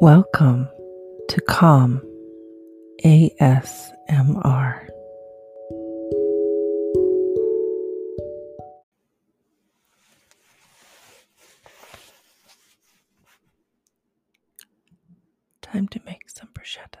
Welcome to Calm ASMR. Time to make some bruschetta.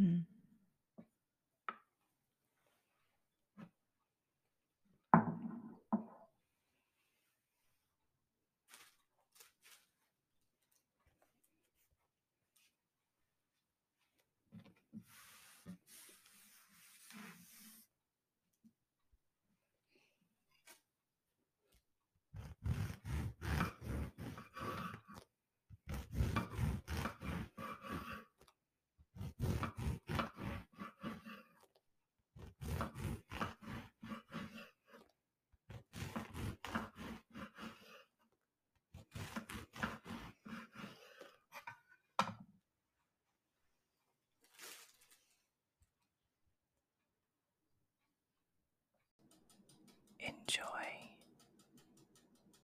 Mm.